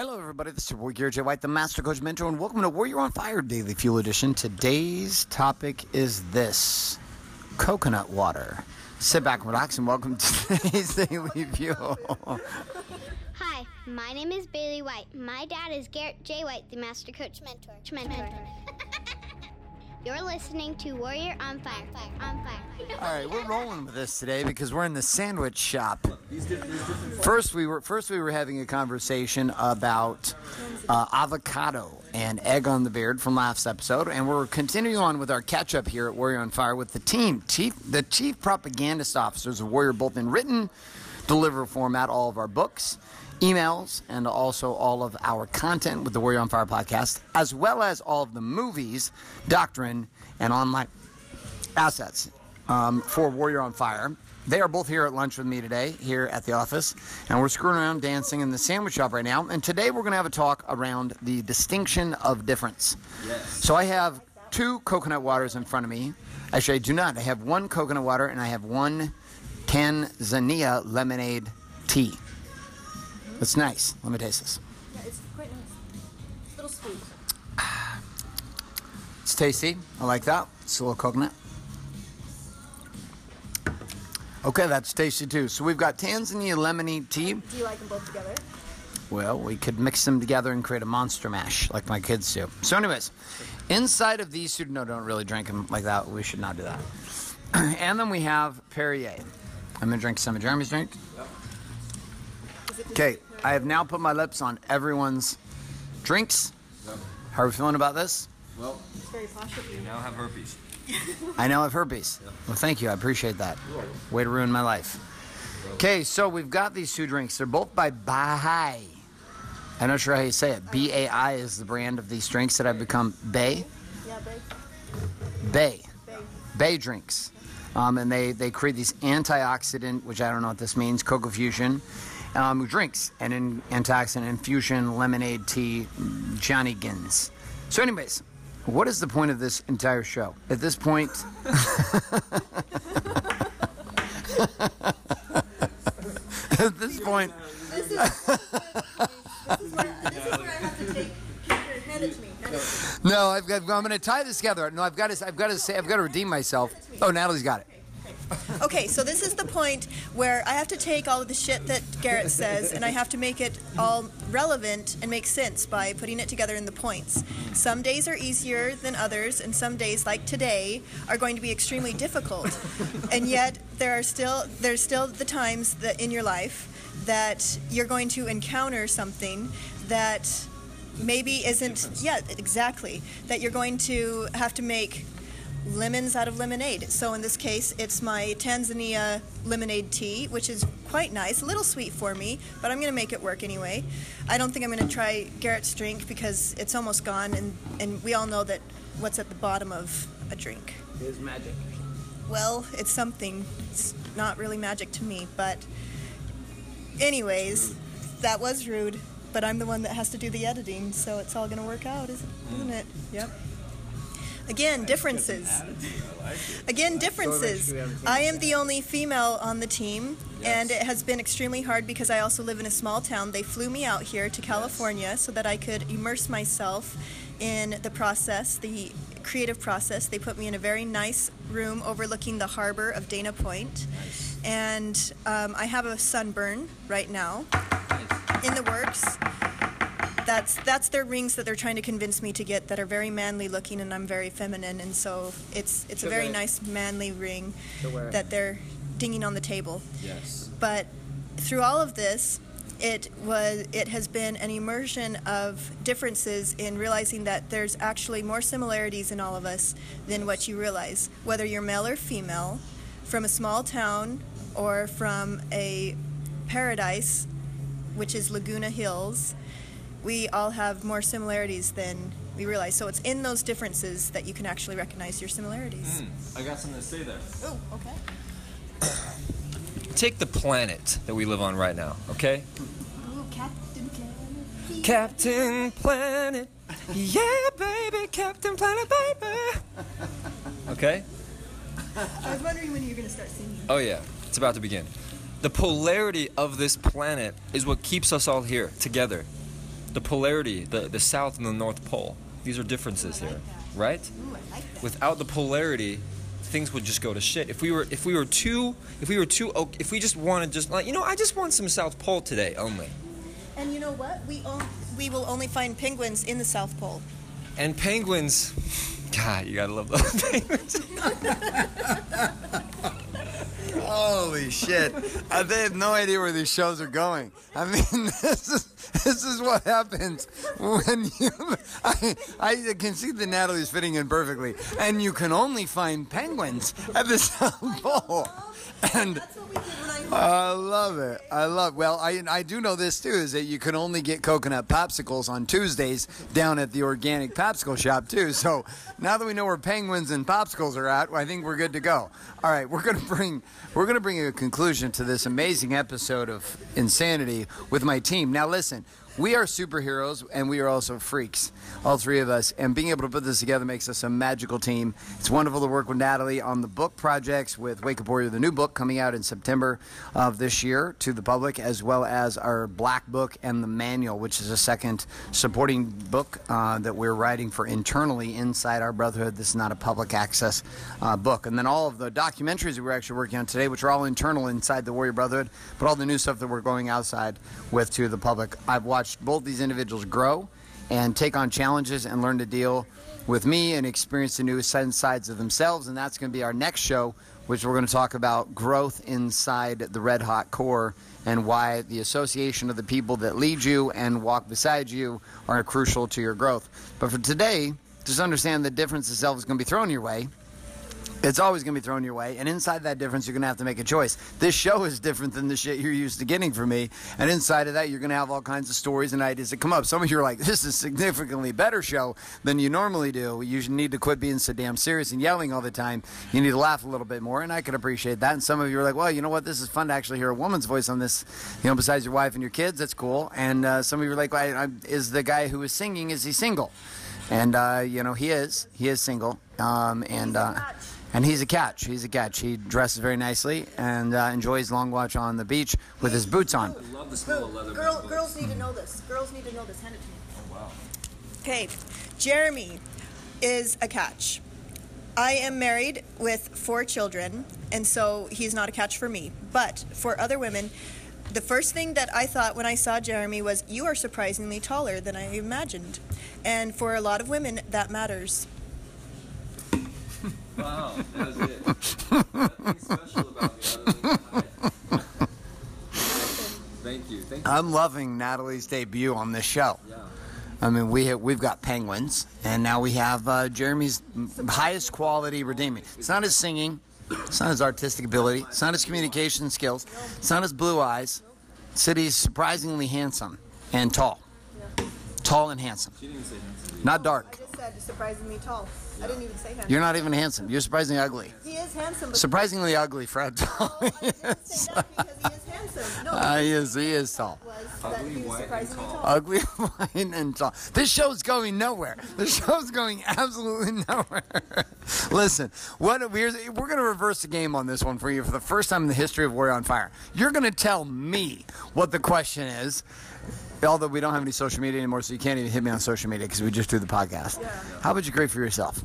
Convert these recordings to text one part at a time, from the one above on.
Hello, everybody. This is your boy Garrett J. White, the Master Coach Mentor, and welcome to Warrior on Fire Daily Fuel Edition. Today's topic is this coconut water. Sit back, relax, and welcome to today's Daily Fuel. Hi, my name is Bailey White. My dad is Garrett J. White, the Master Coach Mentor. Mentor. You're listening to Warrior on Fire. On Fire. All right, we're rolling with this today because we're in the sandwich shop. First, we were first we were having a conversation about uh, avocado and egg on the beard from last episode, and we're continuing on with our catch up here at Warrior on Fire with the team, chief, the chief propagandist officers of Warrior, both in written, deliver format, all of our books emails and also all of our content with the Warrior on Fire podcast, as well as all of the movies, doctrine, and online assets um, for Warrior on Fire. They are both here at lunch with me today, here at the office, and we're screwing around dancing in the sandwich shop right now. And today we're going to have a talk around the distinction of difference. Yes. So I have two coconut waters in front of me. Actually, I do not. I have one coconut water and I have one Tanzania lemonade tea. It's nice. Let me taste this. Yeah, it's quite nice. It's a little sweet. It's tasty. I like that. It's a little coconut. Okay, that's tasty too. So we've got Tanzania lemony tea. Do you like them both together? Well, we could mix them together and create a monster mash like my kids do. So, anyways, inside of these two, no, don't really drink them like that. We should not do that. and then we have Perrier. I'm gonna drink some of Jeremy's drink. Okay, I have now put my lips on everyone's drinks. How are we feeling about this? Well, It's very posh of you. now have herpes. I now have herpes. Well, thank you. I appreciate that. Way to ruin my life. Okay, so we've got these two drinks. They're both by Bai. I'm not sure how you say it. B A I is the brand of these drinks that have become Bay. Yeah, babe. Bay. Babe. Bay drinks. Um, and they, they create these antioxidant, which I don't know what this means, Cocofusion um, drinks, and in antioxidant infusion, lemonade tea, Johnny Gins. So, anyways, what is the point of this entire show? At this point, at this point, This is, this is where, this is where I have to take picture and hand it to me. Hand it to me. no, I've got, I'm going to tie this together. No, I've got to, I've got to say, I've got to redeem myself. Oh, Natalie's got it. Okay, so this is the point where I have to take all of the shit that Garrett says and I have to make it all relevant and make sense by putting it together in the points. Some days are easier than others, and some days, like today, are going to be extremely difficult. and yet, there are still there's still the times that in your life that you're going to encounter something that maybe isn't yeah exactly that you're going to have to make lemons out of lemonade. So in this case, it's my Tanzania lemonade tea, which is quite nice, a little sweet for me, but I'm going to make it work anyway. I don't think I'm going to try Garrett's drink because it's almost gone, and, and we all know that what's at the bottom of a drink. is magic. Well, it's something. It's not really magic to me, but anyways, that was rude. But I'm the one that has to do the editing, so it's all going to work out, isn't isn't it? Yep. Again, differences. Again, differences. I am the only female on the team, and it has been extremely hard because I also live in a small town. They flew me out here to California so that I could immerse myself in the process, the creative process. They put me in a very nice room overlooking the harbor of Dana Point, and um, I have a sunburn right now in the works that's that's their rings that they're trying to convince me to get that are very manly looking and I'm very feminine and so it's it's a very Okay. nice manly ring that they're dinging on the table. Yes. But through all of this, it was it has been an immersion of differences in realizing that there's actually more similarities in all of us than what you realize. Whether you're male or female, from a small town or from a paradise, which is Laguna Hills, we all have more similarities than we realize. So it's in those differences that you can actually recognize your similarities. Hmm, I got something to say there. Oh, okay. Take the planet that we live on right now, okay? Ooh, Captain Planet. Captain Planet. Yeah, baby, Captain Planet, baby. Okay? I was wondering when you were going to start singing. Oh, yeah. It's about to begin. The polarity of this planet is what keeps us all here together. the polarity, the, the south and the north pole. These are differences here, right? Without the polarity, things would just go to shit. If we were if we were too if we were too if we just wanted just like you know I just want some South Pole today only. And you know what? We on, we will only find penguins in the South Pole. And penguins, God, you gotta love those penguins. Holy shit! Uh, they have no idea where these shows are going. I mean, this is this is what happens when you. I, I can see that Natalie's fitting in perfectly, and you can only find penguins at the South Pole. And I love it. I love. Well, I I do know this too is that you can only get coconut popsicles on Tuesdays down at the organic popsicle shop too. So now that we know where penguins and popsicles are at, I think we're good to go. All right, we're gonna bring we're gonna bring a conclusion to this amazing episode of insanity with my team. Now listen. We are superheroes and we are also freaks, all three of us. And being able to put this together makes us a magical team. It's wonderful to work with Natalie on the book projects with Wake Up Warrior, the new book coming out in September of this year to the public, as well as our Black Book and the Manual, which is a second supporting book uh, that we're writing for internally inside our Brotherhood. This is not a public access uh, book. And then all of the documentaries we're actually working on today, which are all internal inside the Warrior Brotherhood, but all the new stuff that we're going outside with to the public. I've watched both these individuals grow and take on challenges and learn to deal with me and experience the new sides of themselves. And that's going to be our next show, which we're going to talk about growth inside the Red Hot Core and why the association of the people that lead you and walk beside you are crucial to your growth. But for today, just understand the difference itself is going to be thrown your way. It's always going to be thrown your way, and inside that difference, you're going to have to make a choice. This show is different than the shit you're used to getting from me, and inside of that, you're going to have all kinds of stories and ideas that come up. Some of you are like, "This is significantly better show than you normally do." You need to quit being so damn serious and yelling all the time. You need to laugh a little bit more, and I can appreciate that. And some of you are like, "Well, you know what? This is fun to actually hear a woman's voice on this. You know, besides your wife and your kids, that's cool." And uh, some of you are like, I, I, "Is the guy who is singing is he single?" And uh, you know, he is. He is single, um, and. Uh, and he's a catch. He's a catch. He dresses very nicely and uh, enjoys long watch on the beach with his boots on. love the smell of leather. Girl, girls need to know this. Girls need to know this. Hand it to me. Okay, Jeremy is a catch. I am married with four children, and so he's not a catch for me. But for other women, the first thing that I thought when I saw Jeremy was, You are surprisingly taller than I imagined. And for a lot of women, that matters. Wow, that was it. Nothing special about me other than height. Thank you. Thank you. I'm loving Natalie's debut on this show. Yeah. I mean, we have, we've got penguins, and now we have uh, Jeremy's highest quality redeeming. It's not his singing, it's not his artistic ability, it's not his communication skills, it's not his blue eyes. That surprisingly handsome and tall. Tall and handsome. She didn't say handsome. Not dark. I just said surprisingly tall. I didn't even say handsome. You're not even handsome. You're surprisingly ugly. he is handsome, but Surprisingly ugly for how tall I didn't is. say that because he is handsome. No, Uh, he is. He is tall. Ugly, he white, and tall. tall. Ugly, white, and tall. This show's going nowhere. The show's going absolutely nowhere. Listen, what we're, we're going to reverse the game on this one for you for the first time in the history of Warrior on Fire. You're going to tell me what the question is. Although we don't have any social media anymore, so you can't even hit me on social media because we just do the podcast. How about you create for yourself?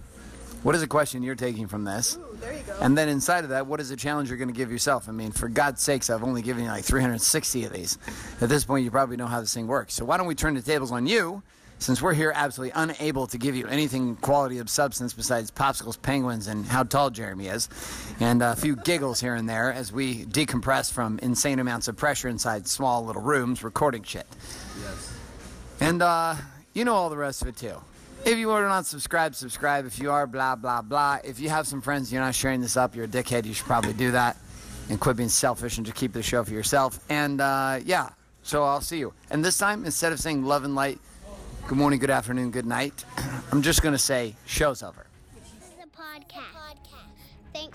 What is a question you're taking from this? Ooh, there you go. And then inside of that, what is a challenge you're going to give yourself? I mean, for God's sakes, I've only given you like 360 of these. At this point, you probably know how this thing works. So why don't we turn the tables on you, since we're here absolutely unable to give you anything quality of substance besides popsicles, penguins, and how tall Jeremy is, and a few giggles here and there as we decompress from insane amounts of pressure inside small little rooms recording shit. Yes. And uh, you know all the rest of it too. If you are not subscribed, subscribe. If you are, blah, blah, blah. If you have some friends, you're not sharing this up, you're a dickhead, you should probably do that. And quit being selfish and just keep the show for yourself. And uh, yeah, so I'll see you. And this time, instead of saying love and light, good morning, good afternoon, good night, I'm just going to say show's over. This is a podcast. Thanks